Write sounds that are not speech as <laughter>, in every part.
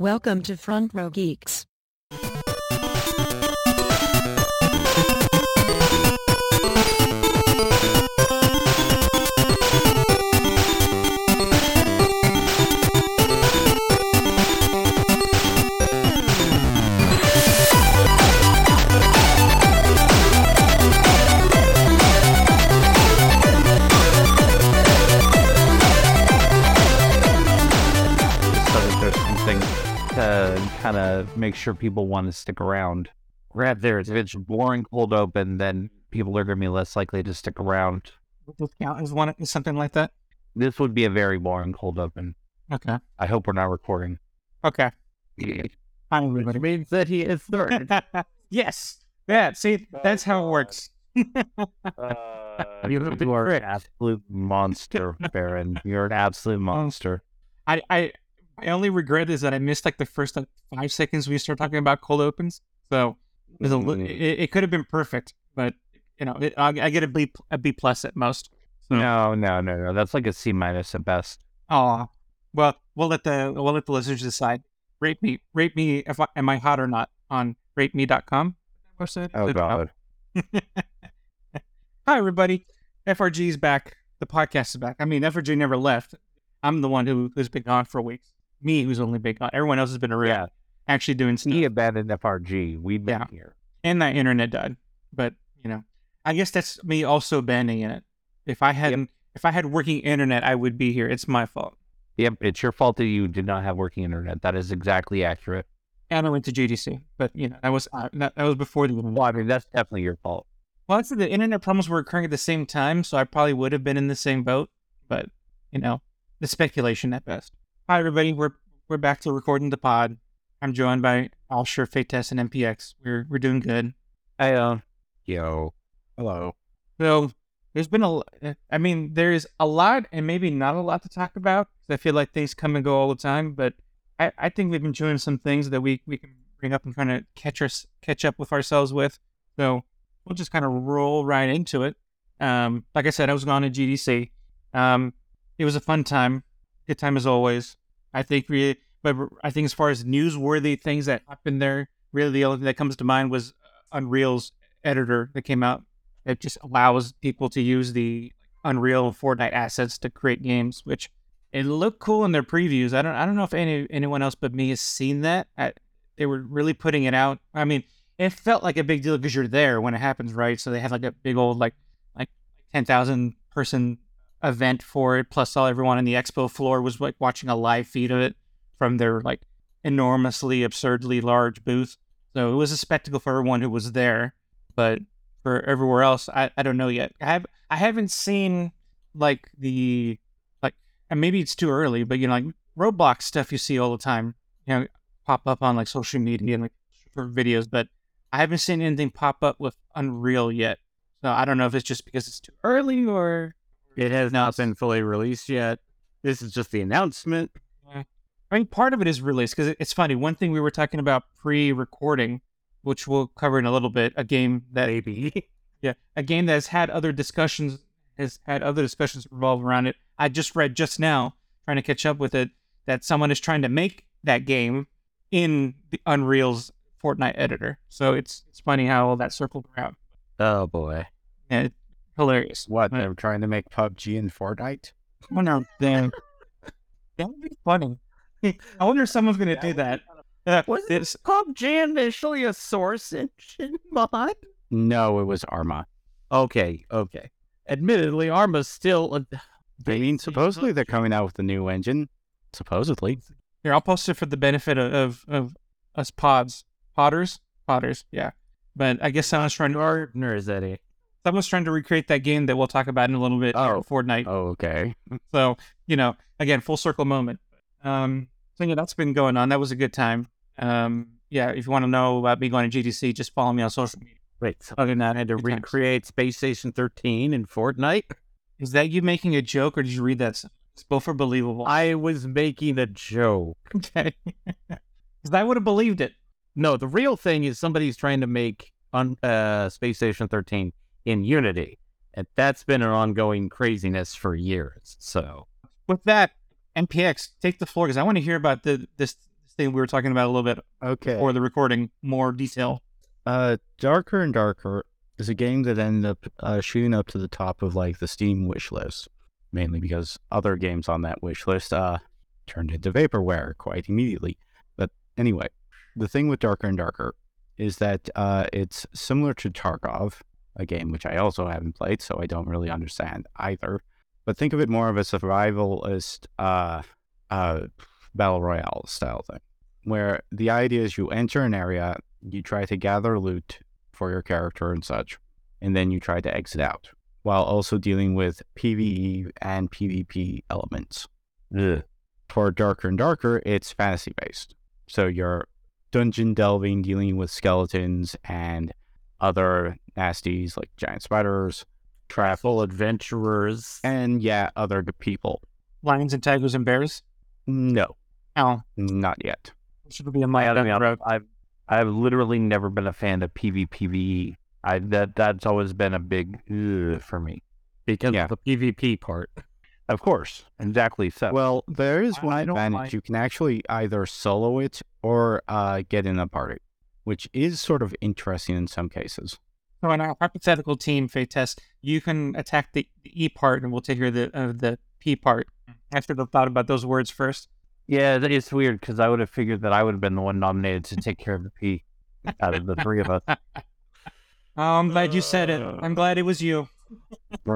Welcome to Front Row Geeks. Kind of make sure people want to stick around. Right there, if it's boring cold open, then people are going to be less likely to stick around. Would this count as one as something like that? This would be a very boring cold open. Okay. I hope we're not recording. Okay. <laughs> Hi everybody. means that he is third. <laughs> yes. Yeah. See, that's how it works. Uh, <laughs> you are an absolute monster, Baron. You're an absolute monster. I, I my only regret is that I missed like the first like, five seconds we start talking about cold opens. So it, li- Mm. it, it could have been perfect, but you know, it, I, I get a B a B plus at most. So, No, no, no, no. That's like a C minus at best. Oh, Well, we'll let the we'll let the listeners decide. Rate me, rate me if I, am I hot or not on rateme.com. Website. Oh, Is it- God. <laughs> Hi, everybody. FRG is back. The podcast is back. I mean, FRG never left. I'm the one who's been gone for weeks. Me, who's only gone. Everyone else has been around, Yeah. actually doing stuff. He abandoned FRG. We've been Yeah. here. And that internet died. But, you know, I guess that's me also abandoning it. If I hadn't, if I had working internet, I would be here. It's my fault. Yep, it's your fault that you did not have working internet. That is exactly accurate. And I went to GDC. But, you know, that was, uh, that, that was before the. Well, I mean, that's definitely your fault. Well, say the internet problems were occurring at the same time, so I probably would have been in the same boat. But you know, the speculation at best. Hi, everybody. We're we're back to recording the pod. I'm joined by Asher, Fate Test, and MPX. We're we're doing good. Hey, uh, yo, hello. So there's been a. l- I mean, there's a lot, and maybe not a lot to talk about. 'cause I feel like things come and go all the time, but I, I think we've been doing some things that we we can bring up and kind of catch us catch up with ourselves with. So we'll just kind of roll right into it. Um, like I said, I was gone to GDC. Um, it was a fun time, good time as always. I think we, but I think as far as newsworthy things that happened there, really the only thing that comes to mind was uh, Unreal's editor that came out. It just allows people to use the Unreal and Fortnite assets to create games, which it looked cool in their previews. I don't, I don't know if any anyone else but me has seen that. I, they were really putting it out. I mean, it felt like a big deal because you're there when it happens, right? So they had like a big old like like ten thousand person event for it. Plus, all everyone on the expo floor was like watching a live feed of it from their like enormously, absurdly large booth. So it was a spectacle for everyone who was there. But for everywhere else, I, I don't know yet. I have I haven't seen like the like and maybe it's too early, but you know like Roblox stuff you see all the time, you know, pop up on like social media and like for videos, but I haven't seen anything pop up with Unreal yet. So I don't know if it's just because it's too early or It has not been fully released yet. This is just the announcement. I mean, part of it is released because it's funny. One thing we were talking about pre-recording, which we'll cover in a little bit, a game that Maybe. <laughs> yeah, a game that has had other discussions has had other discussions revolve around it. I just read just now, trying to catch up with it, that someone is trying to make that game in the Unreal's Fortnite editor. So it's it's funny how all that circled around. oh boy. Yeah, hilarious. What? Yeah. They're trying to make PUBG and Fortnite? Oh no, damn. <laughs> that would be funny. I wonder if someone's gonna do that. Uh, Was it it's- PUBG initially a source engine mod? No, it was Arma. Okay, okay. Admittedly, Arma's still. A... I mean, supposedly they're coming out with a new engine. Supposedly. Here, I'll post it for the benefit of, of, of us pods. Potters? Potters, yeah. But I guess someone's trying to Gardner is that it? Someone's trying to recreate that game that we'll talk about in a little bit Oh. Fortnite. Oh, okay. So, you know, again, full circle moment. Um so yeah, that's been going on. That was a good time. Um yeah, if you want to know about me going to GDC, just follow me on social media. Wait, so Other than that, I had to good times. recreate Space Station 13 in Fortnite? Is that you making a joke or did you read that? It's both are believable. I was making a joke. <laughs> okay. Because I would have believed it. No, the real thing is somebody's trying to make on uh, Space Station 13 in Unity, and that's been an ongoing craziness for years. So With that, NPX, take the floor because I want to hear about the this, this thing we were talking about a little bit Okay. before the recording, more detail. Uh, Darker and Darker is a game that ended up uh, shooting up to the top of like the Steam wish list, mainly because other games on that wish list uh turned into vaporware quite immediately. But anyway, the thing with Darker and Darker is that uh, it's similar to Tarkov, a game which I also haven't played, so I don't really understand either. But think of it more of a survivalist uh, uh, battle royale style thing, where the idea is you enter an area, you try to gather loot for your character and such, and then you try to exit out, while also dealing with PvE and PvP elements. For Darker and Darker, it's fantasy based. So you're dungeon delving, dealing with skeletons and other nasties like giant spiders, Travel adventurers. and yeah, other people. Lions and tigers and bears. No, Oh, not yet. should be a my I down mean, the road. I've, I've literally never been a fan of PvPvE. I that that's always been a big ugh for me. because Yeah. of the PvP part. Of course, exactly. So Well, there is I- one I advantage. mind- You can actually either solo it or uh, get in a party, which is sort of interesting in some cases. So in our hypothetical team fate test, you can attack the, the E part, and we'll take care of the uh, the P part. I should have thought about those words first. yeah, that- it's weird because I would have figured that I would have been the one nominated to take care of the P out of the three of us. <laughs> Oh, I'm glad you said it. I'm glad it was you. <laughs>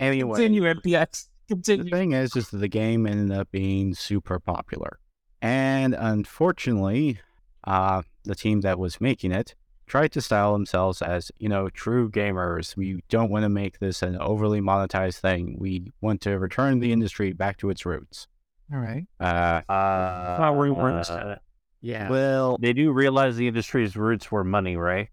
Anyway, Continue, MPX. the thing is, is that the game ended up being super popular, and unfortunately, uh, the team that was making it tried to style themselves as you know true gamers. We don't want to make this an overly monetized thing. We want to return the industry back to its roots. All right. Uh, Uh, Not we weren't. uh, Yeah. well, they do realize the industry's roots were money, right?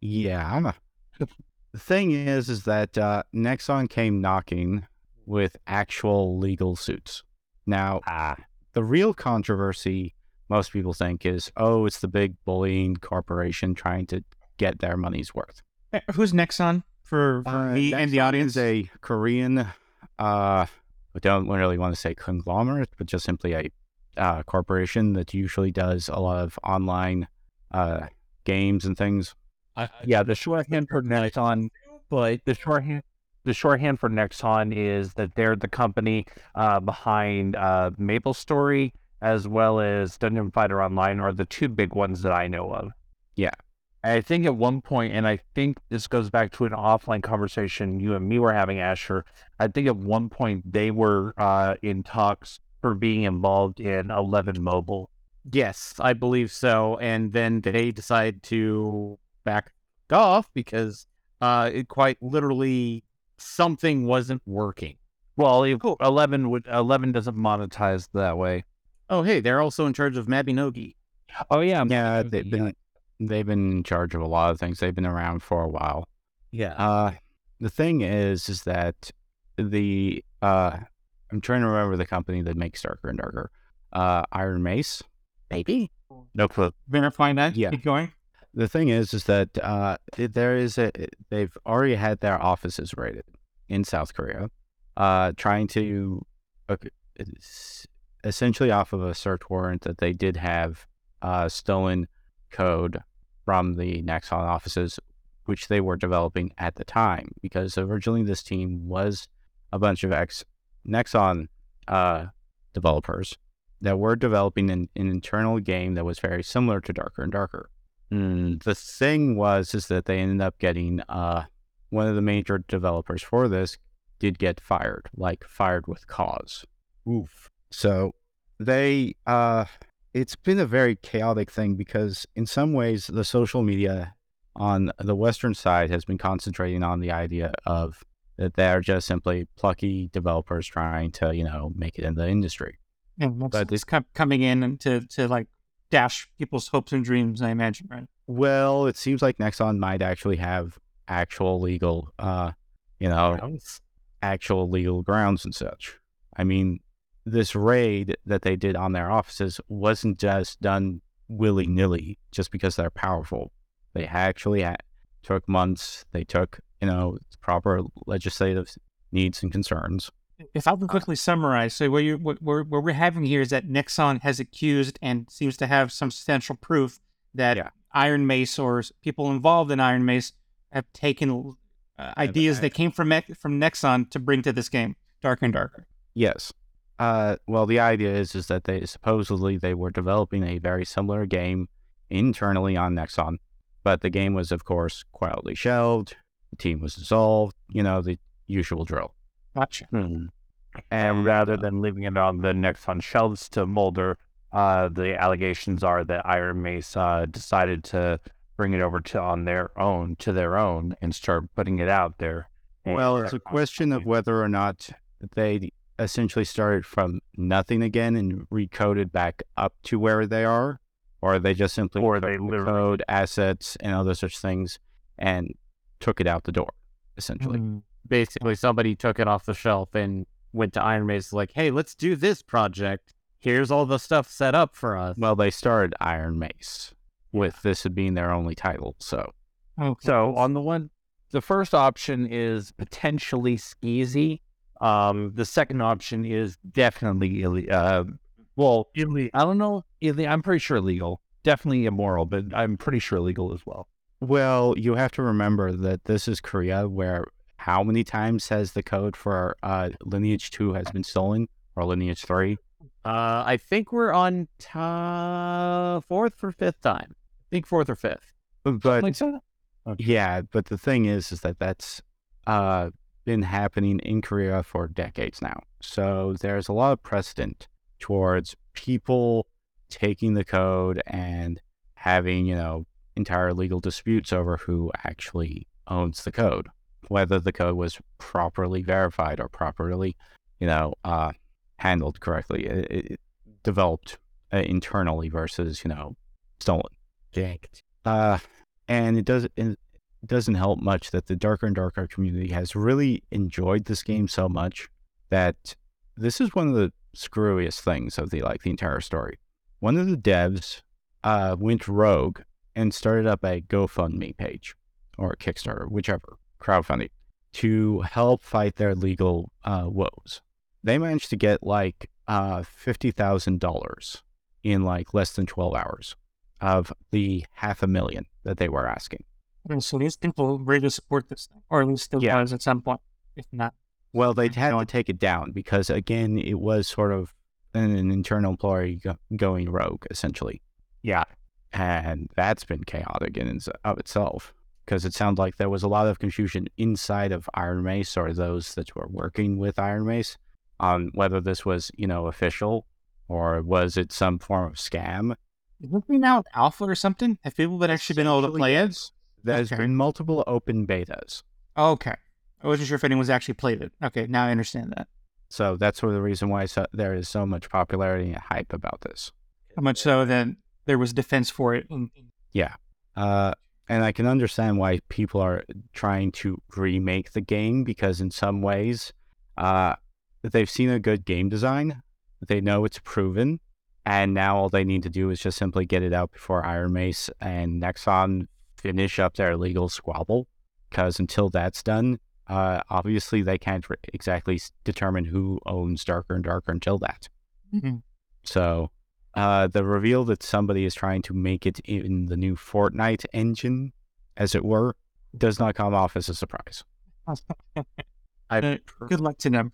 Yeah. <laughs> the thing is, is that uh, Nexon came knocking with actual legal suits. Now, Ah, the real controversy, most people think, is oh, it's the big bullying corporation trying to get their money's worth. Eh, Who's Nexon for, for Uh, me and the audience? is a Korean, uh, I don't really want to say conglomerate, but just simply a uh, corporation that usually does a lot of online uh, games and things. I, yeah. The shorthand for Nexon, but the shorthand, the shorthand for Nexon is that they're the company uh, behind uh, Maple Story as well as Dungeon Fighter Online are the two big ones that I know of. Yeah. I think at one point, and I think this goes back to an offline conversation you and me were having, Asher. I think at one point they were uh, in talks for being involved in Eleven Mobile. yes, I believe so. And then they decide to back off because uh, it quite literally something wasn't working. Well, if Eleven would Eleven doesn't monetize that way. Oh, hey, they're also in charge of Mabinogi. Oh yeah, Yeah, Mabinogi, they've been they've been in charge of a lot of things. They've been around for a while. Yeah. Uh, the thing is, is that the uh, I'm trying to remember the company that makes Darker and Darker. Uh, Iron Mace, maybe. no clue. Verifying that. Yeah. Keep going. The thing is, is that uh, there is a they've already had their offices raided in South Korea, uh, trying to uh, it's essentially off of a search warrant that they did have uh, stolen code from the Nexon offices, which they were developing at the time. Because originally this team was a bunch of ex Nexon uh, developers that were developing an, an internal game that was very similar to Darker and Darker. Mm, the thing was is that they ended up getting uh, one of the major developers for this did get fired, like fired with cause. Oof. So they uh it's been a very chaotic thing because in some ways the social media on the western side has been concentrating on the idea of that they're just simply plucky developers trying to, you know, make it in the industry. That's, But it's com- coming in and to, to like dash people's hopes and dreams, I imagine, right? Well, it seems like Nexon might actually have actual legal uh you know, actual legal grounds and such. I mean, this raid that they did on their offices wasn't just done willy nilly just because they're powerful. They actually had, took months. They took, you know, proper legislative needs and concerns. If I can quickly summarize, so what, you what, we're, what we're having here is that Nexon has accused and seems to have some substantial proof that Yeah. Iron Mace or people involved in Iron Mace have taken uh, ideas that came from from Nexon to bring to this game, Darker and Darker. Yes. Uh, well, the idea is is that they supposedly they were developing a very similar game internally on Nexon, but the game was, of course, quietly shelved. The team was dissolved. You know the usual drill. Gotcha. Hmm. And rather than leaving it on the Nexon shelves to molder, uh, the allegations are that Iron Mace uh, decided to bring it over to on their own, to their own, and start putting it out there. Well, it's a question of whether or not they essentially started from nothing again and recoded back up to where they are, or they just simply Or took they the literally- code, assets, and other such things and took it out the door, essentially. Mm. Basically, somebody took it off the shelf and went to Iron Mace like, "Hey, let's do this project. Here's all the stuff set up for us." Well, they started Iron Mace with this being their only title, so Okay. So on the one, the first option is potentially skeezy. Um, the second option is definitely illegal. uh, well, ille- I don't know. Ille- I'm pretty sure illegal. Definitely immoral, but I'm pretty sure legal as well. Well, you have to remember that this is Korea, where how many times has the code for uh, Lineage 2 has been stolen, or Lineage 3? Uh, I think we're on ta- fourth or fifth time. I think fourth or fifth. But Like so. yeah, but the thing is, is that that's uh, been happening in Korea for decades now. So there's a lot of precedent towards people taking the code and having, you know, entire legal disputes over who actually owns the code, whether the code was properly verified or properly, you know, uh, handled correctly, it, it developed uh, internally versus, you know, stolen. Janked. Uh, and it does doesn't help much that the darker and darker community has really enjoyed this game so much that this is one of the screwiest things of the like the entire story. One of the devs uh, went rogue and started up a GoFundMe page or a Kickstarter, whichever crowdfunding, to help fight their legal uh, woes. They managed to get like uh, fifty thousand dollars in like less than twelve hours of the half a million that they were asking. And so these people really support this thing, or at least still Yeah. was at some point, if not. Well, they had to take it down because, again, it was sort of an, an internal employee go- going rogue, essentially. Yeah. And that's been chaotic in and of itself because it sounds like there was a lot of confusion inside of Iron Mace or those that were working with Iron Mace on whether this was, you know, official or was it some form of scam. This been out alpha or something? Have people been actually been able to play it? There's Okay. been multiple open betas. Okay. I wasn't sure if anyone's actually played it. Okay, now I understand that. So that's sort of the reason why so, there is so much popularity and hype about this. How much so that there was defense for it. In- Uh, and I can understand why people are trying to remake the game because, in some ways, uh, they've seen a good game design, they know it's proven, and now all they need to do is just simply get it out before Iron Mace and Nexon finish up their legal squabble. Because until that's done, uh, obviously they can't re- exactly s- determine who owns Darker and Darker until that. Mhm. So uh, the reveal that somebody is trying to make it in the new Fortnite engine, as it were, does not come off as a surprise. <laughs> I, Uh, good luck to them.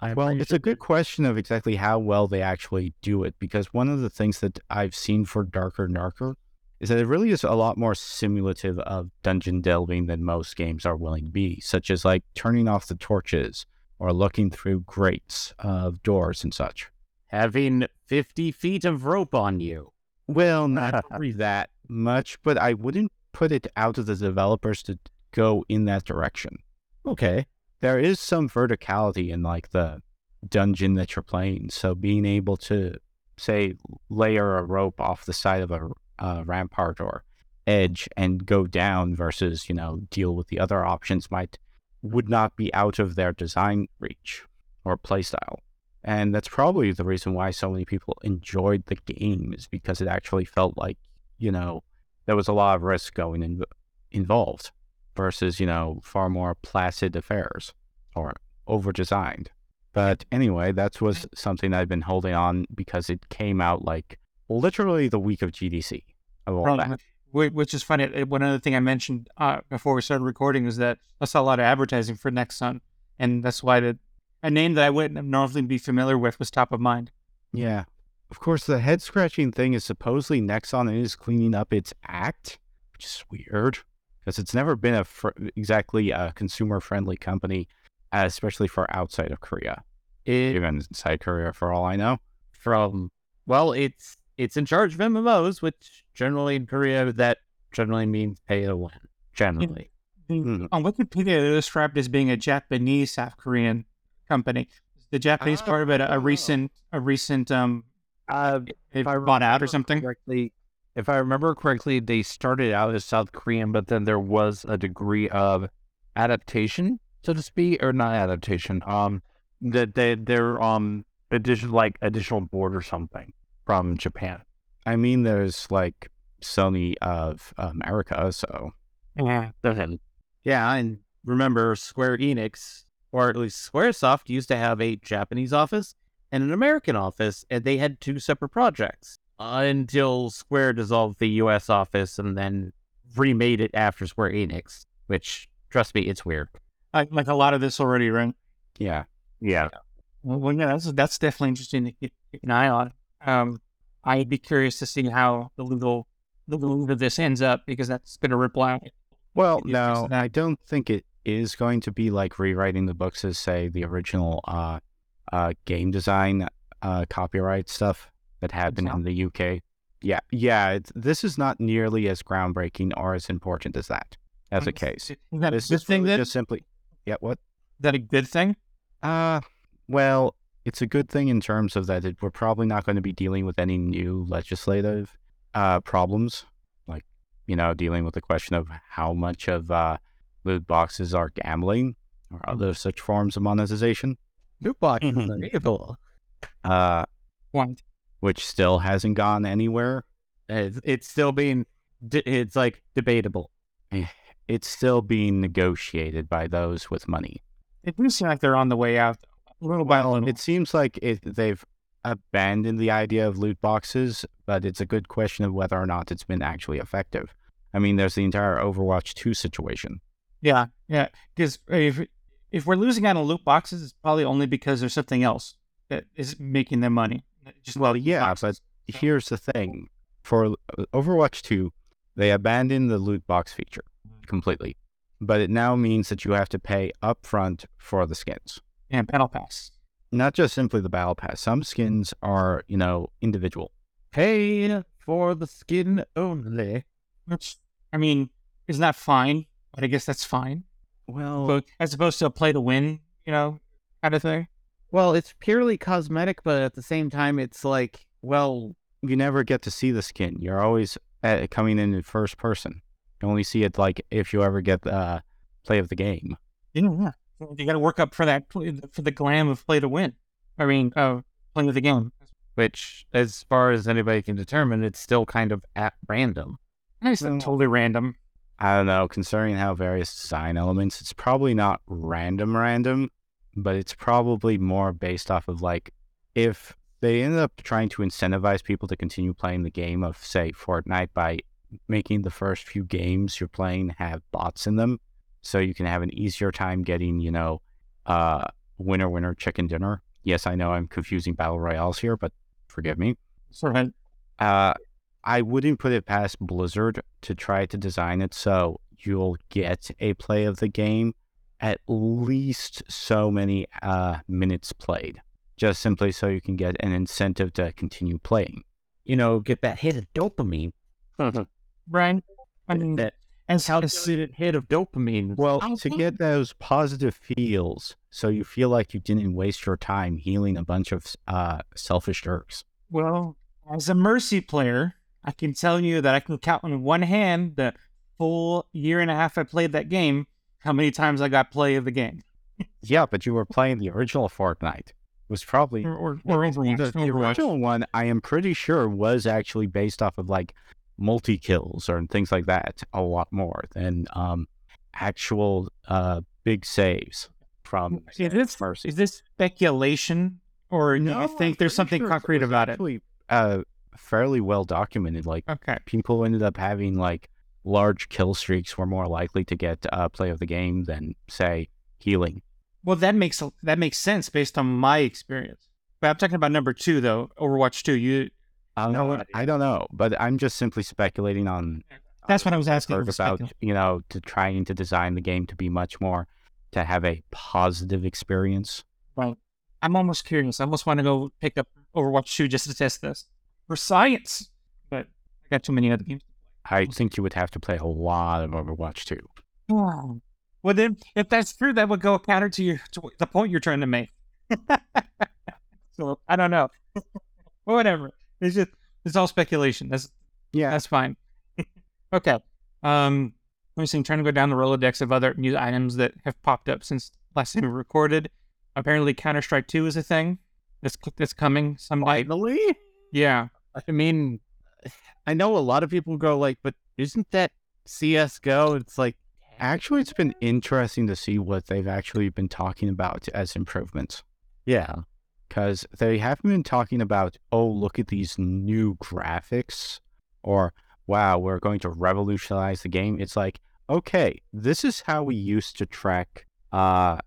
I'm Well, it's a good question of exactly how well they actually do it, because one of the things that I've seen for Darker and Darker is that it really is a lot more simulative of dungeon delving than most games are willing to be, such as like turning off the torches or looking through grates of doors and such. having 50 feet of rope on you. Well, <laughs> not that much, but I wouldn't put it out to the developers to go in that direction. Okay. There is some verticality in like the dungeon that you're playing. So being able to say layer a rope off the side of a uh, rampart or edge and go down versus, you know, deal with the other options might would not be out of their design reach or playstyle. And that's probably the reason why so many people enjoyed the game is because it actually felt like, you know, there was a lot of risk going in, involved versus, you know, far more placid affairs or over designed. But anyway, that was something I've been holding on because it came out like literally the week of GDC. A while Well, back. whi- Which is funny. uh, One other thing I mentioned uh, before we started recording is that I saw a lot of advertising for Nexon, and that's why the, a name that I wouldn't normally be familiar with was top of mind. Yeah. Of course, the head scratching thing is supposedly Nexon is cleaning up its act, which is weird because it's never been a fr- exactly a consumer friendly company, uh, especially for outside of Korea. It Even inside Korea, for all I know. from well, it's it's in charge of MMOs, which generally in Korea that generally means pay to win. Generally, The- Mhm. On Wikipedia, they're described as being a Japanese South Korean company. The Japanese part of it, a, a recent, a recent, um, Uh, they if I bought out or something. correctly, if I remember correctly, they started out as South Korean, but then there was a degree of adaptation, so to speak, or not adaptation. Um, that they they're um addition like additional board or something from Japan. I mean, there's like Sony of America, so Yeah. yeah. And remember, Square Enix, or at least SquareSoft, used to have a Japanese office and an American office, and they had two separate projects uh, until Square dissolved the U.S. office and then remade it after Square Enix. Which, trust me, it's weird. Like, like a lot of this already, right? yeah. Yeah, Well, well, yeah, that's that's definitely interesting to keep, keep an eye on. Um, I'd be curious to see how the legal the legal of this ends up because that's going to ripple out. Well, no. I don't think it is going to be like rewriting the books as, say, the original uh, uh, game design uh, copyright stuff that happened in the UK. Yeah, yeah. It's, this is not nearly as groundbreaking or as important as that. As a case, Is that a this good is thing really then? just simply. Yeah. What? Is that a good thing? Uh, well, it's a good thing in terms of that it, we're probably not going to be dealing with any new legislative uh, problems, like, you know, dealing with the question of how much of uh, loot boxes are gambling or other such forms of monetization, Loot boxes Mhm. are evil. uh, One. which still hasn't gone anywhere. It's, it's still being, d- it's like debatable. It's still being negotiated by those with money. It does seem like they're on the way out, a little by little. It seems like it, they've abandoned the idea of loot boxes, but it's a good question of whether or not it's been actually effective. I mean, there's the entire Overwatch 2 situation. yeah, yeah. Because if if we're losing out on loot boxes, it's probably only because there's something else that is making them money. Just Well, yeah, boxes. but here's the thing. For Overwatch 2, they abandoned the loot box feature mm-hmm. completely. But it now means that you have to pay upfront for the skins. Yeah, battle pass. Not just simply the battle pass. Some skins are, you know, individual. Pay for the skin only. Which I mean, is not that fine, but I guess that's fine. Well, But as opposed to a play to win, you know, kind of thing. Well, it's purely cosmetic, but at the same time, it's like, well, you never get to see the skin. You're always uh, coming in in first person. You only see it like if you ever get the uh, play of the game. Yeah. You got to work up for that for the glam of play to win. I mean, uh, play of the game. which, as far as anybody can determine, it's still kind of at random. It's not totally random. I don't know, considering how various design elements, it's probably not random random, but it's probably more based off of like if they end up trying to incentivize people to continue playing the game of say Fortnite by making the first few games you're playing have bots in them so you can have an easier time getting, you know, uh winner winner chicken dinner. Yes, I know I'm confusing battle royales here, but forgive me. Sort of. Uh, I wouldn't put it past Blizzard to try to design it so you'll get a play of the game at least so many uh, minutes played, just simply so you can get an incentive to continue playing. You know, get that hit of dopamine. Brian, I mean, That as how calculated hit of dopamine. Well, to fun. get those positive feels, so you feel like you didn't waste your time healing a bunch of uh, selfish jerks. well, as a Mercy player, I can tell you that I can count on one hand the full year and a half I played that game, how many times I got play of the game. <laughs> Yeah, but you were playing the original Fortnite. It was probably Or, or, <laughs> or Overwatch. the, the Overwatch. original one, I am pretty sure was actually based off of like multi kills or things like that a lot more than um actual uh big saves. from Is this, Mercy. is this speculation, or do you think there's something concrete about it? Actually, uh, fairly well documented. Like Okay. people ended up having like large kill streaks were more likely to get uh, play of the game than say healing. Well, that makes that makes sense based on my experience. But I'm talking about number two, though. Overwatch two. You. I No don't, idea. I don't know, but I'm just simply speculating on That's what I was asking. about speculating. you know to trying to design the game to be much more to have a positive experience. Right. I'm almost curious. I almost want to go pick up Overwatch 2 just to test this for science. But I got too many other games. I think you would have to play a lot of Overwatch 2. Well, then, if that's true, that would go counter to, your, to the point you're trying to make. <laughs> so I don't know. well, whatever. It's just it's all speculation. That's Yeah. that's fine. <laughs> okay. Um, let me see. I'm trying to go down the Rolodex of other news items that have popped up since last time we recorded. Apparently, Counter Strike 2 is a thing that's that's coming. Some Finally? yeah. I mean, I know a lot of people go like, but isn't that CS:GO? It's like, Actually, it's been interesting to see what they've actually been talking about as improvements. yeah, Because they haven't been talking about, oh, look at these new graphics, or wow, we're going to revolutionize the game. It's like, okay, this is how we used to track uh,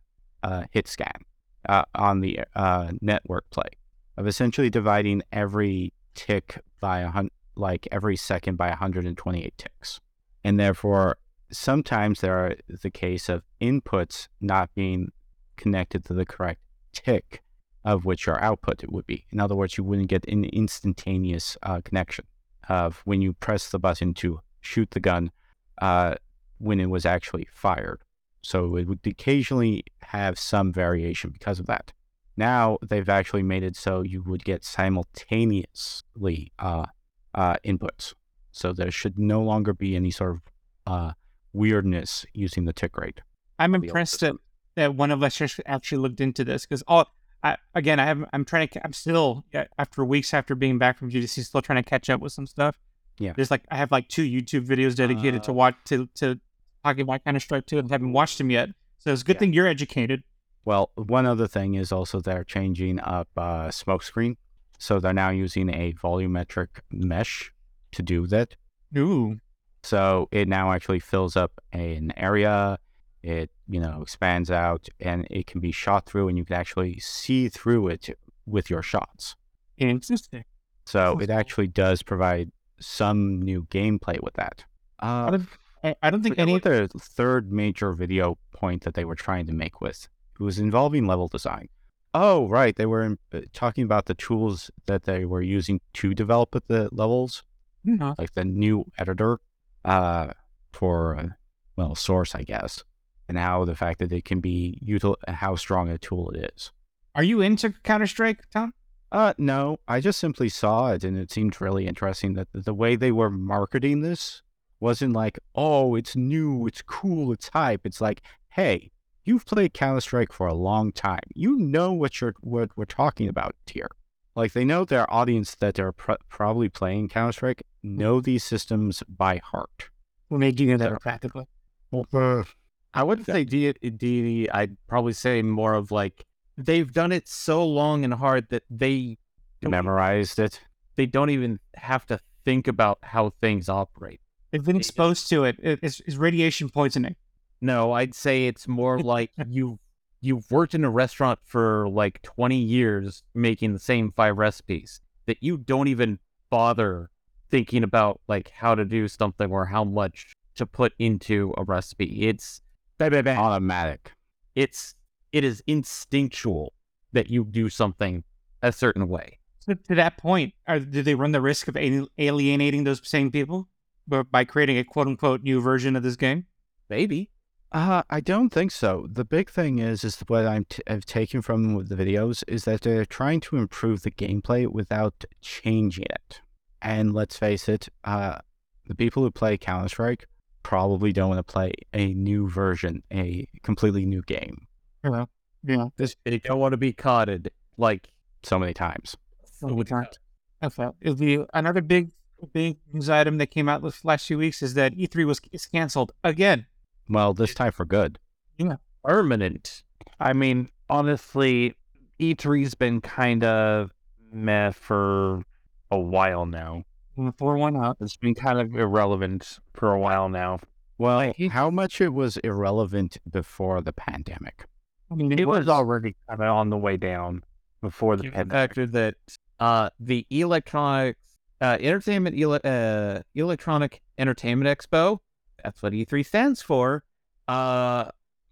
uh, hit scan uh, on the uh, network play, of essentially dividing every tick by a hundred, like every second by 128 ticks, and therefore sometimes there are the case of inputs not being connected to the correct tick of which your output it would be. In other words, you wouldn't get an instantaneous uh, connection of when you press the button to shoot the gun uh, when it was actually fired. So it would occasionally have some variation because of that. Now they've actually made it so you would get simultaneously uh, uh, inputs. So there should no longer be any sort of uh, weirdness using the tick rate. I'm of the old impressed that, that one of us just actually looked into this because all I, again I have I'm trying to I'm still after weeks after being back from GDC still trying to catch up with some stuff. Yeah. There's like I have like two YouTube videos dedicated to Uh. watch to to talking about Counter Strike 2 and haven't watched them yet. So it's a good Yeah. thing you're educated. Well, one other thing is also they're changing up uh, smokescreen. So they're now using a volumetric mesh to do that. Ooh. So it now actually fills up an area. It, you know, expands out and it can be shot through and you can actually see through it with your shots. Interesting. So it actually does provide some new gameplay with that. I Uh, don't, I, don't think any the third major video point that they were trying to make with. It was involving level design. Oh, right. They were in, uh, talking about the tools that they were using to develop the levels, No. like the new editor uh, for, uh, well, Source, I guess, and how the fact that it can be util- how strong a tool it is. Are you into Counter Strike, Tom? Uh, no, I just simply saw it and it seemed really interesting that the, way they were marketing this wasn't like, oh, it's new, it's cool, it's hype. It's like, hey, you've played Counter Strike for a long time. You know what you're what we're talking about here. Like they know their audience that they're pr- probably playing Counter Strike know these systems by heart. What made you know that practically? I wouldn't say D- D. I'd probably say more of like they've done it so long and hard that they Memorized it. they don't even have to think about how things operate. They've been exposed to it. It- It's, it's radiation poisoning. No, I'd say it's more <laughs> like you you've worked in a restaurant for like 20 years making the same five recipes that you don't even bother thinking about like how to do something or how much to put into a recipe. It's bah, bah, bah. Automatic. it's it is instinctual that you do something a certain way. So to that point, are, do they run the risk of alienating those same people by creating a quote unquote new version of this game? Maybe. Uh, I don't think so. The big thing is, is what I'm t- I've taken from with the videos is that they're trying to improve the gameplay without changing it. And let's face it, uh, the people who play Counter Strike probably don't want to play a new version, a completely new game, Well, yeah. This They don't want to be caught like so many times. with that. Okay. It'll be another big, big news item that came out this last few weeks is that E3 was is canceled again. Well, this time for good. Yeah. permanent. I mean, honestly, E3's been kind of meh for a while now. Four one up. It's been kind of irrelevant for a while now. Well, how much it was irrelevant before the pandemic? I mean, It was already kind of on the way down before the pandemic. factor that uh, the electronic uh, entertainment ele- uh, electronic entertainment expo that's what e3 stands for uh,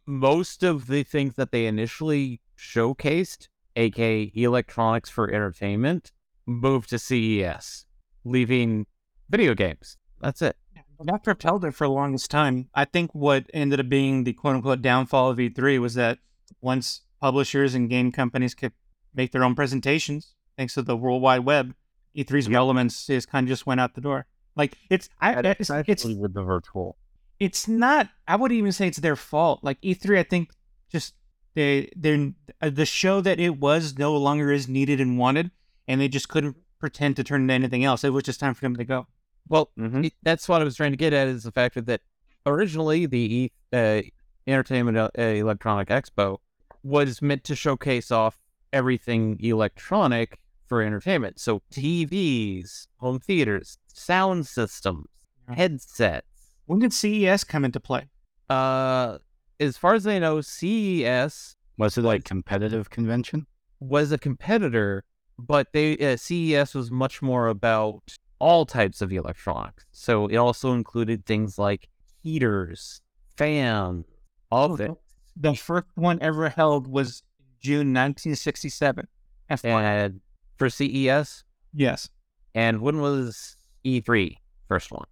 most of the things that they initially showcased aka electronics for entertainment moved to ces leaving video games that's it I've held it for the longest time, I think what ended up being the quote unquote downfall of E3 was that once publishers and game companies could make their own presentations, thanks to the World Wide Web, E3's relevance is kind of just went out the door. Like it's, I, it's, it's, with the virtual. it's not. I wouldn't even say it's their fault. Like E3, I think just they, they're uh, the show that it was no longer is needed and wanted, and they just couldn't pretend to turn into anything else. It was just time for them to go. well Mhm. it- that's what i was trying to get at is the fact that originally the uh, entertainment uh, electronic expo was meant to showcase off everything electronic for entertainment so tvs home theaters sound systems Yeah. headsets When did CES come into play? uh as far as i know ces Was it like competitive convention? was a competitor but they uh, ces was much more about all types of electronics so it also included things like heaters fans all of it The first one ever held was June 1967. F1. and for ces yes. and when was e3 first one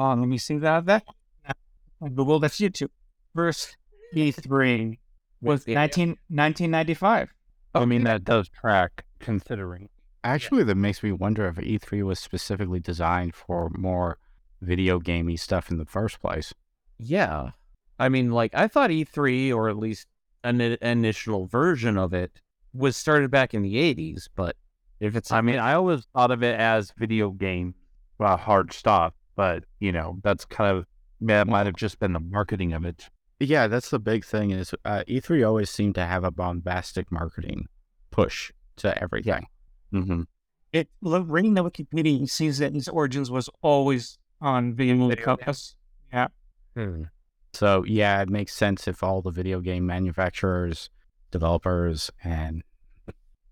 Oh, let me see that. That Google. That's YouTube. First E3 was Yeah. 19, 1995. I mean, that does track considering. Actually, that makes me wonder if E3 was specifically designed for more video gamey stuff in the first place. Yeah. I mean, like, I thought E3, or at least an initial version of it, was started back in the 80s, but if it's. I mean, I always thought of it as video game, well, hard stop, but you know, that's kind of that might have just been the marketing of it. Yeah, that's the big thing is uh, E3 always seemed to have a bombastic marketing push to everything. Mm-hmm. It reading the Wikipedia, it seems that its origins was always on video compass. Yeah. Hmm. So yeah, it makes sense if all the video game manufacturers, developers, and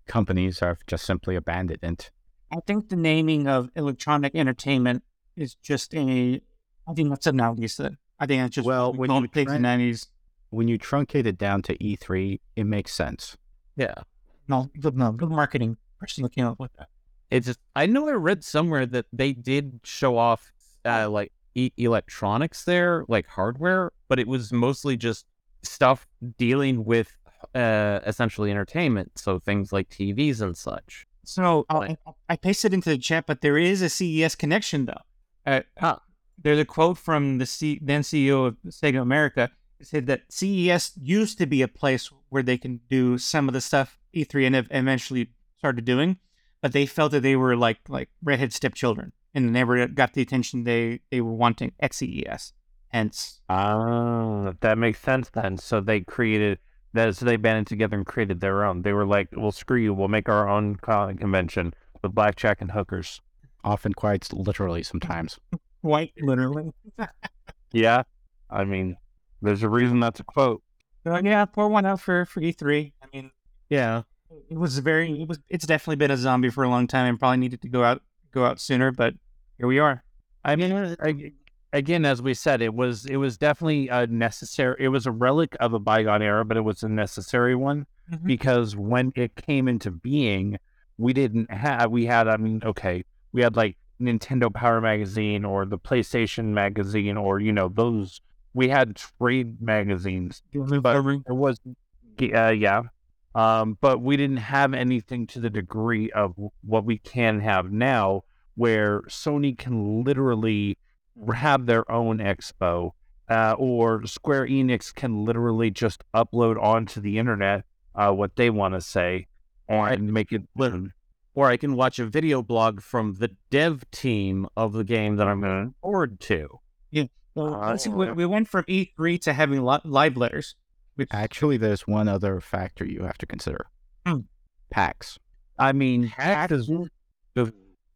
companies have just simply abandoned it. I think the naming of electronic entertainment is just a. I think that's a nineties thing. I think it's just Well, we when you it things nineties. When you truncate it down to E3, it makes sense. Yeah. No, good, no, good marketing person came up with that. It's just, I know I read somewhere that they did show off, uh, like, e- electronics there, like hardware, but it was mostly just stuff dealing with, uh, essentially entertainment. So things like TVs and such. So I'll- Right. I, I pasted into the chat, but there is a CES connection though. Uh, Huh. There's a quote from the C- then CEO of Sega America. It said that CES used to be a place where they can do some of the stuff E3 and ev- eventually started doing, but they felt that they were like like redhead stepchildren and never got the attention they they were wanting at CES. Hence, Oh, that makes sense then. So they created that. So they banded together and created their own. They were like, "Well, screw you. We'll make our own convention with blackjack and hookers." Often quite literally sometimes. <laughs> quite literally. <laughs> Yeah, I mean, there's a reason that's a quote. So yeah, pour one out for for E3. I mean, Yeah. it was very it was it's definitely been a zombie for a long time and probably needed to go out go out sooner but here we are I mean, ag- again, as we said, it was it was definitely a necessary. It was a relic of a bygone era, but it was a necessary one Mhm. because when it came into being, we didn't have. We had. I mean, okay, we had like Nintendo Power Magazine or the PlayStation Magazine or you know those. We had trade magazines, but there was, uh, yeah. Um, but we didn't have anything to the degree of what we can have now, where Sony can literally have their own expo, uh, or Square Enix can literally just upload onto the internet uh, what they want to say and make it. Or I can watch a video blog from the dev team of the game that I'm going to forward to. Well, Uh, see, we, we went from E3 to having li- live letters Which Actually, there's one other factor you have to consider. Hmm. PAX. I mean, PAX is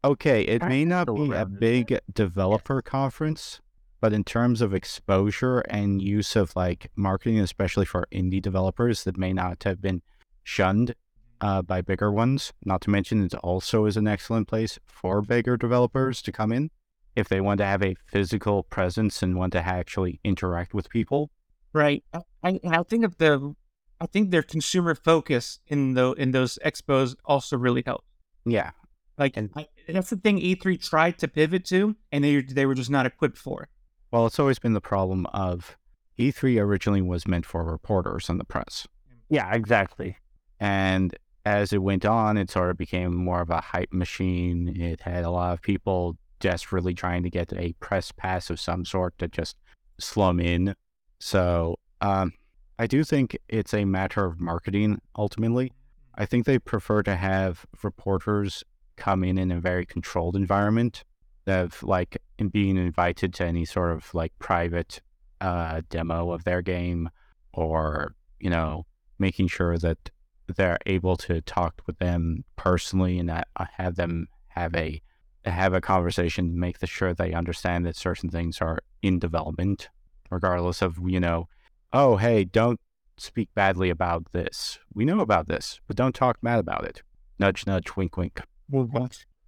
Okay, it may not be a big developer conference, but in terms of exposure and use of like marketing, especially for indie developers that may not have been shunned uh, by bigger ones, not to mention it also is an excellent place for bigger developers to come in if they want to have a physical presence and want to actually interact with people. Right. I, I, think of the, I think their consumer focus in the in those expos also really helped. Yeah, Like And- I, that's the thing E3 tried to pivot to, and they they were just not equipped for it. Well, it's always been the problem of E3 originally was meant for reporters and the press. yeah, exactly. And as it went on, it sort of became more of a hype machine. It had a lot of people desperately trying to get a press pass of some sort to just slum in. So um, I do think it's a matter of marketing ultimately. I think they prefer to have reporters come in in a very controlled environment of like being invited to any sort of like private uh, demo of their game or, you know, making sure that they're able to talk with them personally and uh, have them have a have a conversation, make sure they understand that certain things are in development, regardless of you know, oh hey, don't speak badly about this. We know about this, but don't talk bad about it. Nudge, nudge, wink, wink.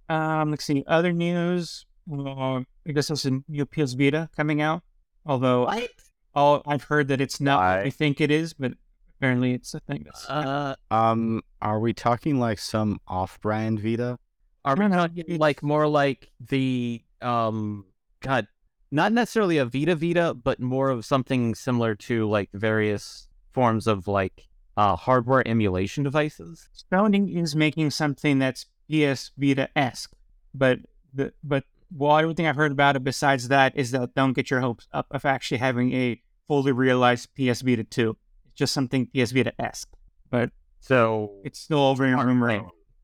Um, let's see. Other news. Uh, I guess there's a new PS Vita coming out. Although I, all I've heard that it's not what I- we think it is, but apparently it's a thing. That's, Uh, Um, are we talking like some off-brand Vita? are we No, no, talking like more like the um God, not necessarily a Vita Vita, but more of something similar to like various forms of like uh hardware emulation devices. Sony is making something that's PS Vita esque, but the but well, everything I've heard about it besides that is that don't get your hopes up of actually having a fully realized PS Vita two. It's just something PS Vita esque, but So it's still over in rumor.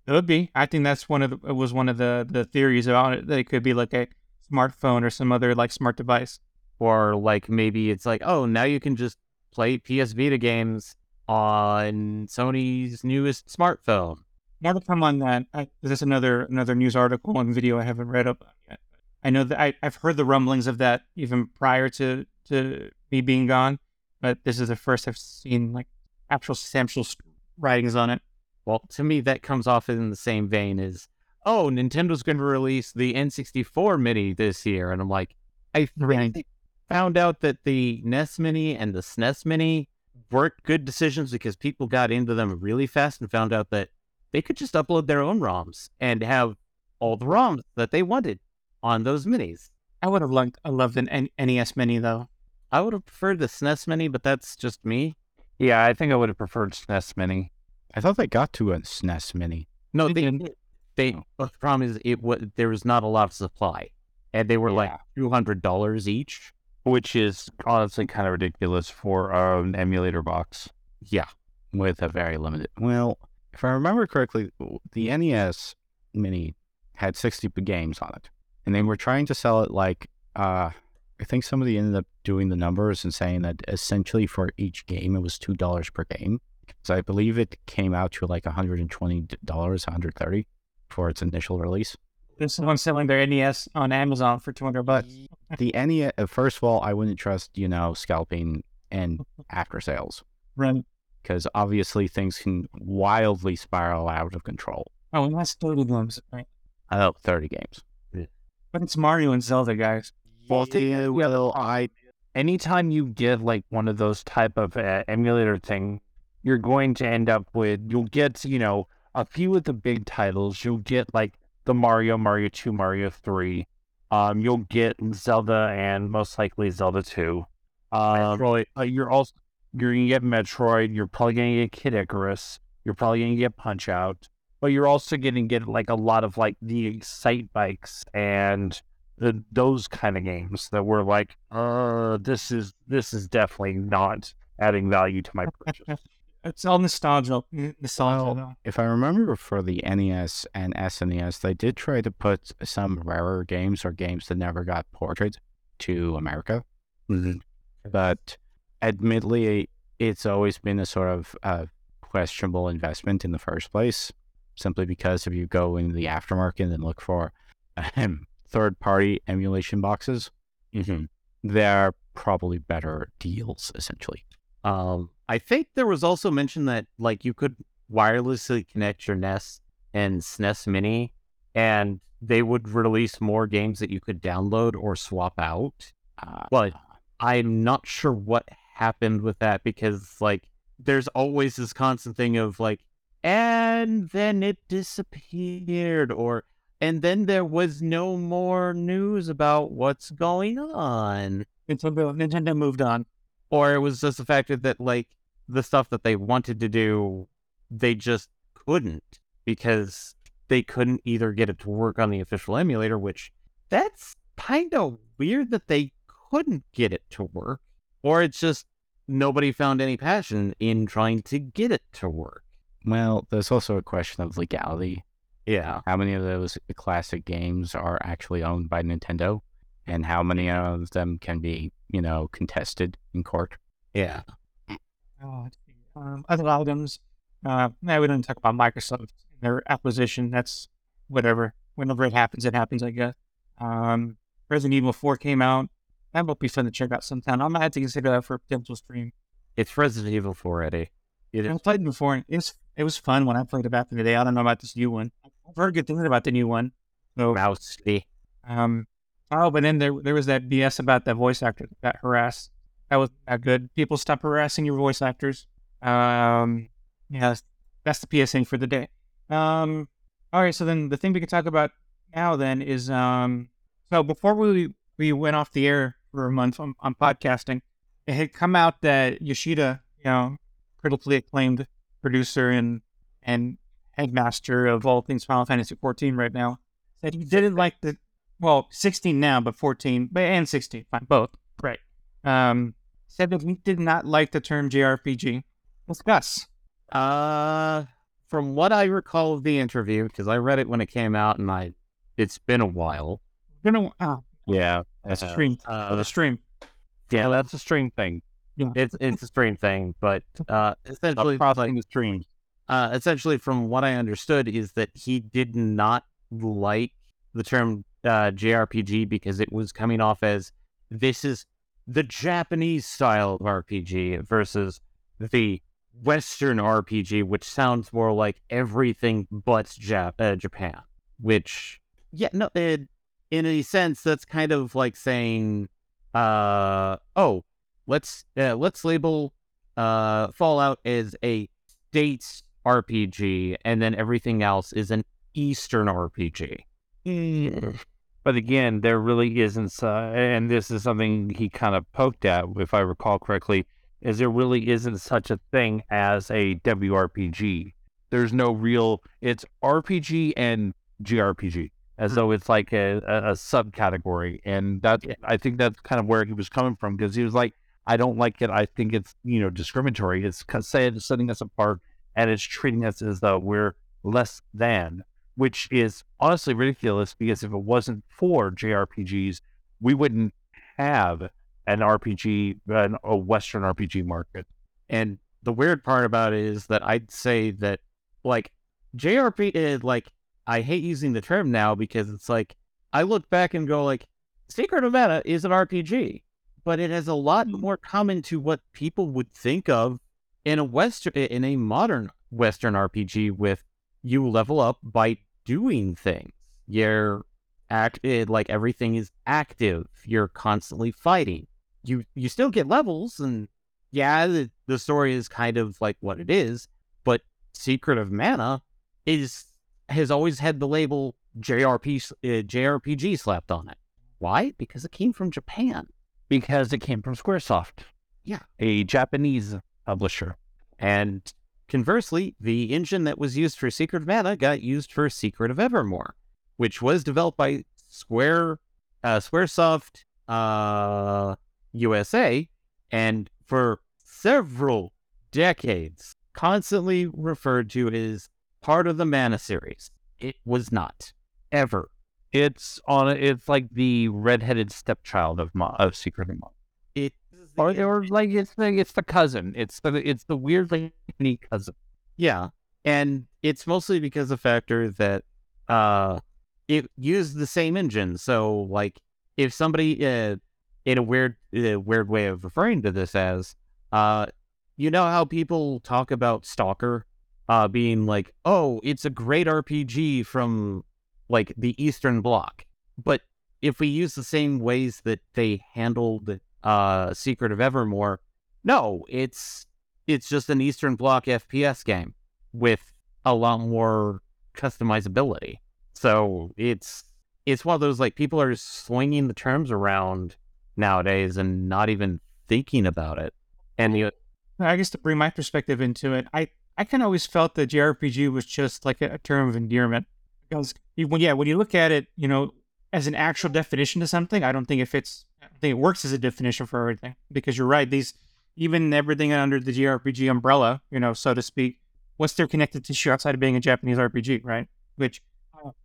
It would be. I think that's one of the it was one of the the theories about it that it could be like a smartphone or some other like smart device. or like maybe it's like, oh, now you can just play PS Vita games on Sony's newest smartphone. More to come on that. I, there's another another news article and video I haven't read up yet. I know that I, I've heard the rumblings of that even prior to to me being gone, but this is the first I've seen like actual substantial writings on it. Well, to me, that comes off in the same vein as, oh, Nintendo's going to release the N64 Mini this year. And I'm like, I Right. think found out that the NES Mini and the SNES Mini weren't good decisions because people got into them really fast and found out that they could just upload their own ROMs and have all the ROMs that they wanted on those minis. I would have liked I loved an N- NES Mini though. I would have preferred the SNES Mini, but that's just me. Yeah, I think I would have preferred SNES Mini. I thought they got to a SNES Mini. No, They they didn't. did. They but the problem is it was there was not a lot of supply, and they were like two hundred dollars each. which is honestly kind of ridiculous for an emulator box. Yeah, with a very limited. Well, if I remember correctly, the NES Mini had 60 games on it, and they were trying to sell it like uh, I think somebody ended up doing the numbers and saying that essentially for each game it was two dollars per game. So I believe it came out to like 120 dollars, 130 for its initial release. There's someone selling their NES on Amazon for two hundred bucks. <laughs> The NES, uh, first of all, I wouldn't trust you know scalping and <laughs> after sales Right. because obviously things can wildly spiral out of control. Oh, and that's thirty games, right? Oh, 30 games. But it's Mario and Zelda, guys. Well, yeah, well, I Anytime you get like one of those type of uh, emulator thing, you're going to end up with you'll get you know a few of the big titles. You'll get like the Mario, Mario Two, Mario Three. Um, you'll get Zelda and most likely Zelda Two. Um, Metroid. uh, you're also you're gonna get Metroid. You're probably gonna get Kid Icarus. You're probably gonna get Punch Out. But you're also gonna get like a lot of like the Excite bikes and the, those kind of games that were like, uh, this is this is definitely not adding value to my purchase. <laughs> It's all nostalgia. Nostalgia, Well, if I remember for the NES and SNES, they did try to put some rarer games or games that never got ported to America. But admittedly, it's always been a sort of uh, questionable investment in the first place, simply because if you go into the aftermarket and look for um, third party emulation boxes, Mm-hmm. they're probably better deals, essentially. Um, I think there was also mention that like you could wirelessly connect your NES and SNES Mini, and they would release more games that you could download or swap out. Uh, But I'm not sure what happened with that because like there's always this constant thing of like, and then it disappeared, or and then there was no more news about what's going on Nintendo, Nintendo moved on. or it was just the fact that like the stuff that they wanted to do they just couldn't because they couldn't either get it to work on the official emulator which that's kind of weird that they couldn't get it to work or it's just nobody found any passion in trying to get it to work well, there's also a question of legality. yeah How many of those classic games are actually owned by Nintendo? And how many of them can be, you know, contested in court? yeah Oh, um, other items. Uh, no, we don't talk about Microsoft and their acquisition. That's whatever. Whenever it happens, it happens. I guess. Um, Resident Evil Four came out. That would be fun to check out sometime. I might have to consider that for a potential stream. it's resident evil 4 eddie it I is played it before. And it was it was fun when I played it back in the day. I don't know about this new one. I've heard good things about the new one. So mousy Um, oh, but then there there was that BS about that voice actor that got harassed. That was not good. People stop harassing your voice actors. Um, yeah, that's, the PSA for the day. Um, all right. So then the thing we can talk about now then is um, so before we we went off the air for a month on, on podcasting, it had come out that Yoshida, you know, critically acclaimed producer and and headmaster of all things Final Fantasy 14 right now, said he didn't like the well 16 now, but 14, but and 16, fine, both, right? Um, said that he did not like the term JRPG. Discuss. Uh, from what I recall of the interview, because I read it when it came out, and I, it's been a while. You know, oh, Yeah. that's a Uh, stream. Uh, the stream. Yeah, that's a stream thing. Yeah. it's it's a stream thing, but uh, <laughs> essentially, Processing the streams. uh, essentially, from what I understood, is that he did not like the term uh, JRPG because it was coming off as this is the Japanese style of RPG versus the Western RPG, which sounds more like everything but Jap- uh, Japan. Which, yeah, no, it, in a sense, that's kind of like saying, uh, oh, let's uh, let's label uh, Fallout as a states RPG, and then everything else is an Eastern RPG. But again, there really isn't, uh, and this is something he kind of poked at, if I recall correctly, is there really isn't such a thing as a WRPG. There's no real, it's RPG and JRPG, as Hmm. though it's like a, a, a subcategory. And that, I think that's kind of where he was coming from, because he was like, I don't like it. I think it's, you know, discriminatory. It's setting us apart and it's treating us as though we're less than which is honestly ridiculous because if it wasn't for JRPGs, we wouldn't have an RPG, an, a Western RPG market. And the weird part about it is that I'd say that, like, JRP, is eh, like, I hate using the term now because it's like, I look back and go, like, Secret of Mana is an RPG, but it has a lot hmm. more common to what people would think of in a Western, in a modern Western RPG with you level up by doing things. You're acted like everything is active. You're constantly fighting. You you still get levels and yeah, the, the story is kind of like what it is, but Secret of Mana is has always had the label JRP uh, JRPG slapped on it. Why? Because it came from Japan. Because it came from Squaresoft. Yeah. A Japanese publisher. And conversely, the engine that was used for Secret of Mana got used for Secret of Evermore, which was developed by Square, uh, SquareSoft uh, USA, and for several decades, constantly referred to as part of the Mana series. It was not ever. It's on. It's like the redheaded stepchild of Mo- of Secret of Mana. Or, or like it's the it's the cousin. It's the it's the weirdly unique cousin. Yeah, and it's mostly because of the factor that uh, it used the same engine. So, like, if somebody uh, in a weird uh, weird way of referring to this as, uh, you know how people talk about Stalker, uh, being like, oh, it's a great RPG from like the Eastern Bloc, but if we use the same ways that they handled uh Secret of Evermore, no, it's it's just an Eastern Bloc FPS game with a lot more customizability. So it's it's one of those like people are swinging the terms around nowadays and not even thinking about it. And you, I guess to bring my perspective into it, I I kind of always felt that JRPG was just like a, a term of endearment because when yeah when you look at it, you know, as an actual definition to something, I don't think it fits. Think it works as a definition for everything because you're right. These even everything under the JRPG umbrella, you know, so to speak, what's their connected tissue outside of being a Japanese RPG, right? Which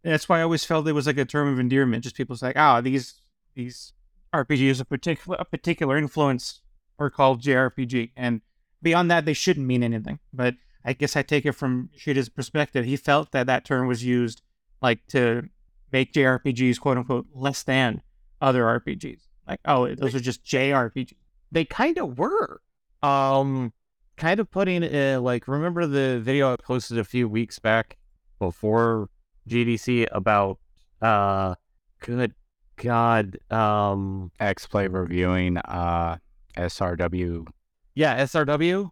that's why I always felt it was like a term of endearment. Just people's like, ah, oh, these these RPGs of particular a particular influence are called JRPG, and beyond that, they shouldn't mean anything. But I guess I take it from Yoshida's perspective. He felt that that term was used like to make JRPGs quote unquote less than other RPGs. Like, oh, those are just JRPG. They kind of were. Um, kind of putting uh, like remember the video I posted a few weeks back before GDC about uh, good God, um, X Play reviewing uh SRW. Yeah, SRW.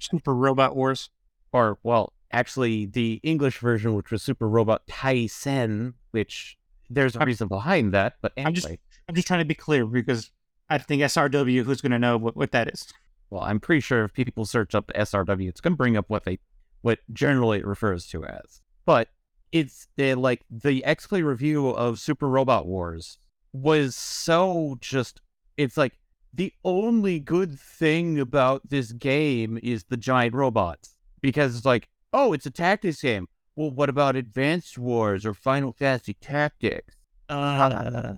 Super Robot Wars. Or well, actually, the English version, which was Super Robot Taisen, which there's a reason behind that. But anyway. I'm just, I'm just trying to be clear because I think SRW. Who's going to know what, what that is? Well, I'm pretty sure if people search up SRW, it's going to bring up what they, what generally it refers to as. But it's like the X Play review of Super Robot Wars was so just. It's like the only good thing about this game is the giant robots because it's like oh, it's a tactics game. Well, what about Advanced Wars or Final Fantasy Tactics? Uh,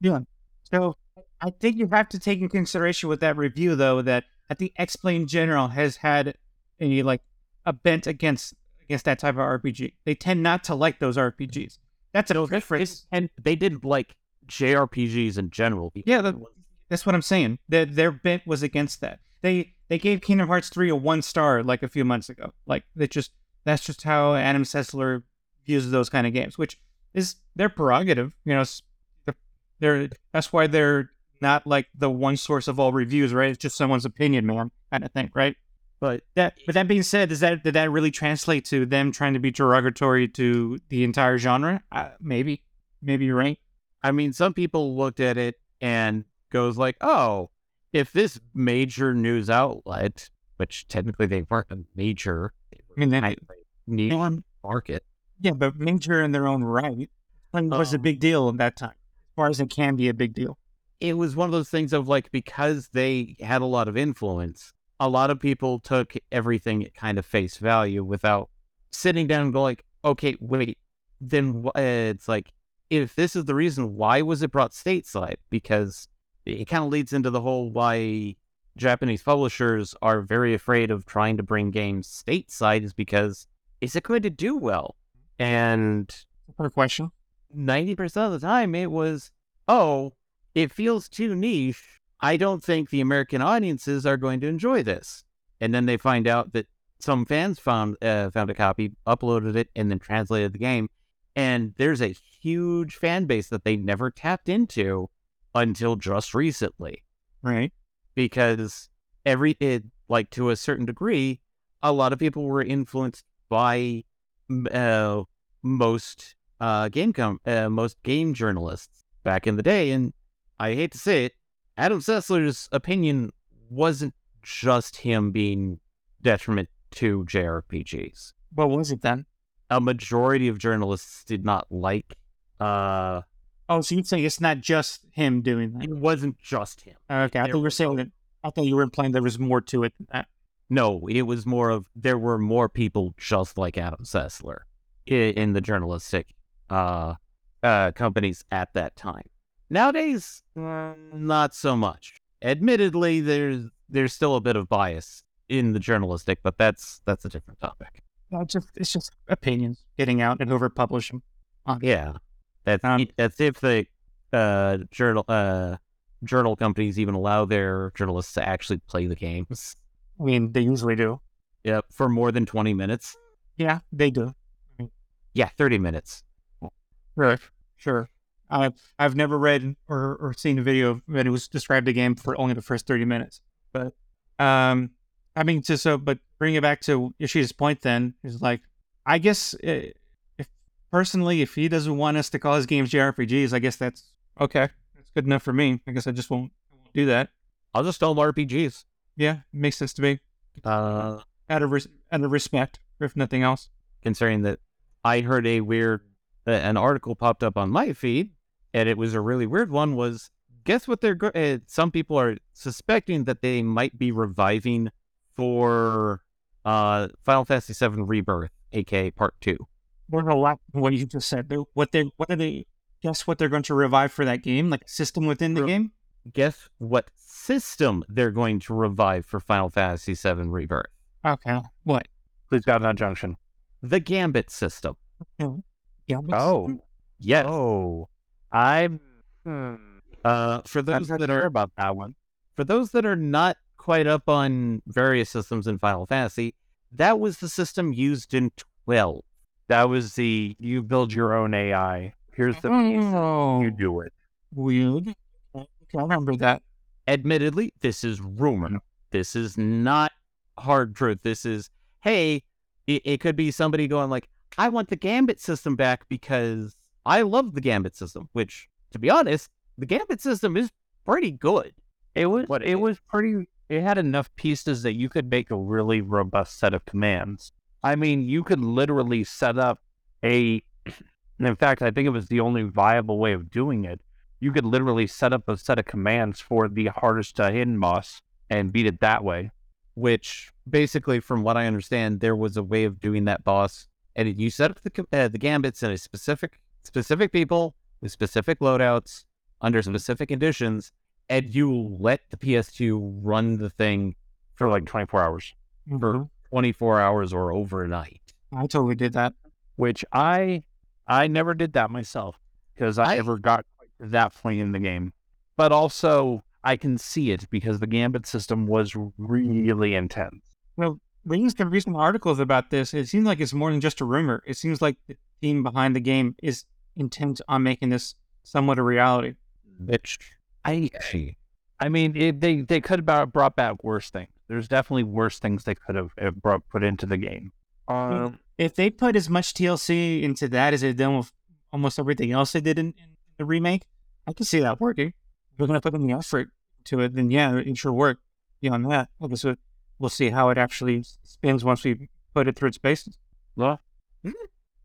yeah. So I think you have to take in consideration with that review, though, that I think X-Play in General has had a like a bent against against that type of RPG. They tend not to like those RPGs. That's a difference. And they didn't like JRPGs in general. Yeah, that, that's what I'm saying. Their their bent was against that. They they gave Kingdom Hearts 3 a one star like a few months ago. Like they just that's just how Adam Sessler views those kind of games, which is their prerogative. You know, they're that's why they're not like the one source of all reviews, right? It's just someone's opinion, man, kind of thing, right? But that but that being said, does that did that really translate to them trying to be derogatory to the entire genre? Uh, maybe, maybe you're right. I mean, some people looked at it and goes like, "Oh, if this major news outlet, which technically they weren't a major, I mean, they niche market, yeah, but major in their own right, was um, a big deal at that time, as far as it can be a big deal. It was one of those things of like because they had a lot of influence, a lot of people took everything at kind of face value without sitting down and go like, okay, wait, then uh, it's like if this is the reason, why was it brought stateside? Because it kind of leads into the whole why Japanese publishers are very afraid of trying to bring games stateside is because is it going to do well? And a question. 90% of the time it was, oh, it feels too niche. I don't think the American audiences are going to enjoy this. And then they find out that some fans found uh, found a copy, uploaded it, and then translated the game. And there's a huge fan base that they never tapped into until just recently, right? Because every it, like to a certain degree, a lot of people were influenced by uh, most uh, game com- uh, most game journalists back in the day, and I hate to say it, Adam Sessler's opinion wasn't just him being detriment to JRPGs. What was it then? A majority of journalists did not like. Uh, oh, so you'd say it's not just him doing that? It wasn't just him. Okay, I thought you were saying that. I thought you were implying there was more to it than that. No, it was more of there were more people just like Adam Sessler in, in the journalistic uh, uh, companies at that time. Nowadays, uh, not so much. admittedly, there's there's still a bit of bias in the journalistic, but that's that's a different topic. No, it's just it's just opinions getting out and over publishing. Yeah, that's Um, that's if the uh, journal uh, journal companies even allow their journalists to actually play the games. I mean, they usually do. Yep, for more than twenty minutes. Yeah, they do. Yeah, thirty minutes. Right. Sure. I've I've never read or, or seen a video that it was described the game for only the first thirty minutes. But um, I mean, just so but bring it back to Yoshida's point. Then is like, I guess uh, if personally, if he doesn't want us to call his games JRPGs, I guess that's okay. That's good enough for me. I guess I just won't, I won't do that. I'll just call them RPGs. Yeah, makes sense to me. Uh, Out of res- out of respect, if nothing else. considering that I heard a weird uh, an article popped up on my feed, and it was a really weird one. Was guess what they're go- uh, some people are suspecting that they might be reviving for uh Final Fantasy VII Rebirth, aka Part Two. There's a lot of what you just said. They're, what they what are they? Guess what they're going to revive for that game? Like system within the Re- game? Guess what system they're going to revive for Final Fantasy VII Rebirth? Okay. What? Please God not junction. The Gambit system. Yeah. Oh. Yes. Oh. I'm hmm. Uh, for I'm those not that sure are about that one. for those that are not quite up on various systems in Final Fantasy, that was the system used in 12. That was the you build your own AI. Here's the piece. Oh, You do it. weird. I remember that. Admittedly, this is rumor. Mm. This is not hard truth. This is, hey, it, it could be somebody going like, I want the Gambit system back because I love the Gambit system, which, to be honest, the Gambit system is pretty good. It was What it it- was pretty it had enough pieces that you could make a really robust set of commands. I mean, you could literally set up a and in fact, I think it was the only viable way of doing it. You could literally set up a set of commands for the hardest to hidden boss and beat it that way. which basically, from what I understand, there was a way of doing that boss, and you set up the uh, the gambits in a specific specific people with specific loadouts under specific conditions, and you let the PS2 run the thing for like 24 hours, Mhm. 24 hours or overnight. I totally did that. which I I never did that myself because I, I- never got quite to that point in the game. But also, I can see it because the gambit system was really intense. Well, reading some recent articles about this, it seems like it's more than just a rumor. It seems like the team behind the game is intent on making this somewhat a reality. Which I I mean, it, they they could have brought back worse things. There's definitely worse things they could have uh, brought put into the game. Um, If they put as much TLC into that as they've done with almost everything else they did in, in the remake, I can see that working. If they're going to put in the effort to it, then yeah, it should work. Beyond that, I guess we'll- we'll see how it actually spins once we put it through its paces. well, I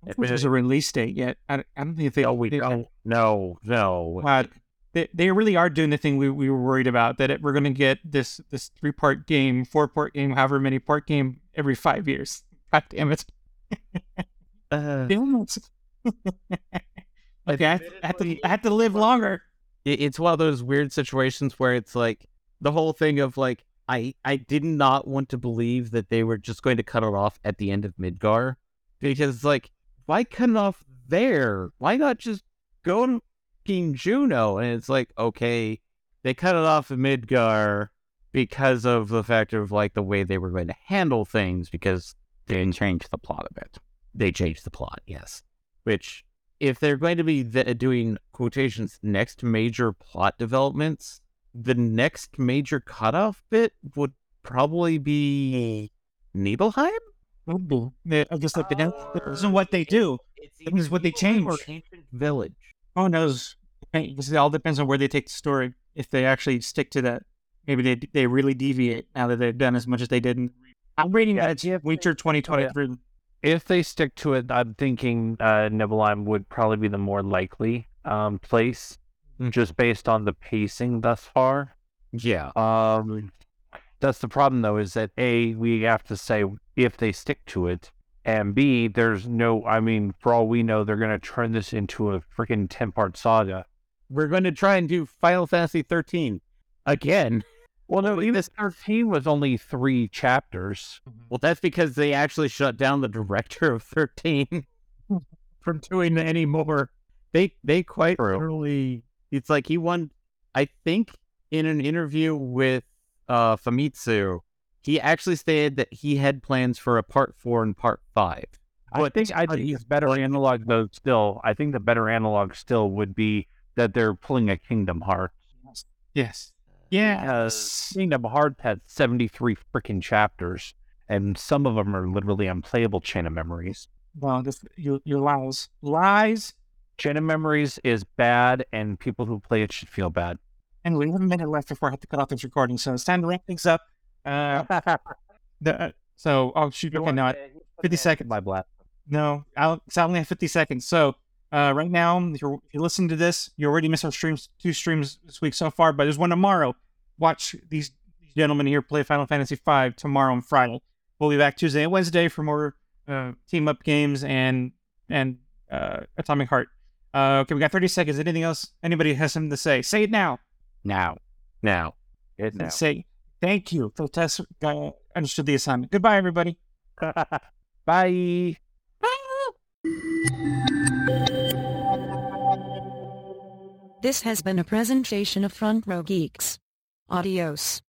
don't think There's a release date yet. I, I don't think they. oh, we they- don't. No, no. Wow, they, they really are doing the thing we, we were worried about that it, we're going to get this this three part game, four part game, however many part game every five years. <laughs> God damn it! <laughs> uh, Damn it! <laughs> okay, I, I have to I to live longer. it's one of those weird situations where it's like the whole thing of like I I did not want to believe that they were just going to cut it off at the end of Midgar because it's like why cut it off there? Why not just go to King Junon? And it's like okay, they cut it off at Midgar because of the fact of like the way they were going to handle things because They didn't change the plot a bit. they changed the plot. Yes, which if they're going to be th- doing quotations next major plot developments, the next major cutoff bit would probably be Nibelheim. Would be. They- I guess like, that isn't uh, what they do. It's what they change. Or Ancient Village. Who knows? Guess it all depends on where they take the story. If they actually stick to that, maybe they they really deviate now that they've done as much as they did. In, I'm reading Yeah, that yeah, Winter 2023. If they stick to it, I'm thinking uh, Nibelheim would probably be the more likely um, place, Mm. just based on the pacing thus far. Yeah. Um, that's the problem, though, is that A, we have to say if they stick to it, and B, there's no, I mean, for all we know, they're going to turn this into a freaking 10 part saga. We're going to try and do Final Fantasy 13. again. <laughs> Well, no, even this 13 was only three chapters. Well, that's because they actually shut down the director of 13 <laughs> from doing any more. They they quite True. literally. It's like he won. I think in an interview with uh, Famitsu, he actually stated that he had plans for a part four and part five. I think I think he's the better analog though still I think the better analog still would be that they're pulling a Kingdom Hearts. Yes. Yeah. Because Kingdom Hearts had 73 freaking chapters and some of them are literally unplayable chain of memories. Well, this, you, your lies. Lies. Chain of memories is bad and people who play it should feel bad. Anyway, we have a minute left before I have to cut off this recording, so it's time to wrap things up. Uh, <laughs> the, uh, so, oh, shoot. Okay, no, I- 50 seconds. My blast. No, I'll, I only have 50 seconds. So, uh, right now, if you're, if you're listening to this, you already missed our streams, two streams this week so far, but there's one tomorrow. Watch these, these gentlemen here play Final Fantasy V tomorrow and Friday. We'll be back Tuesday and Wednesday for more uh, team up games and and uh, Atomic Heart. Uh, okay, we got 30 seconds. Anything else? Anybody has something to say? Say it now. Now, Now, It now. Say thank you. for test uh, understood the assignment. Goodbye, everybody. <laughs> Bye. This has been a presentation of Front Row Geeks. Adios.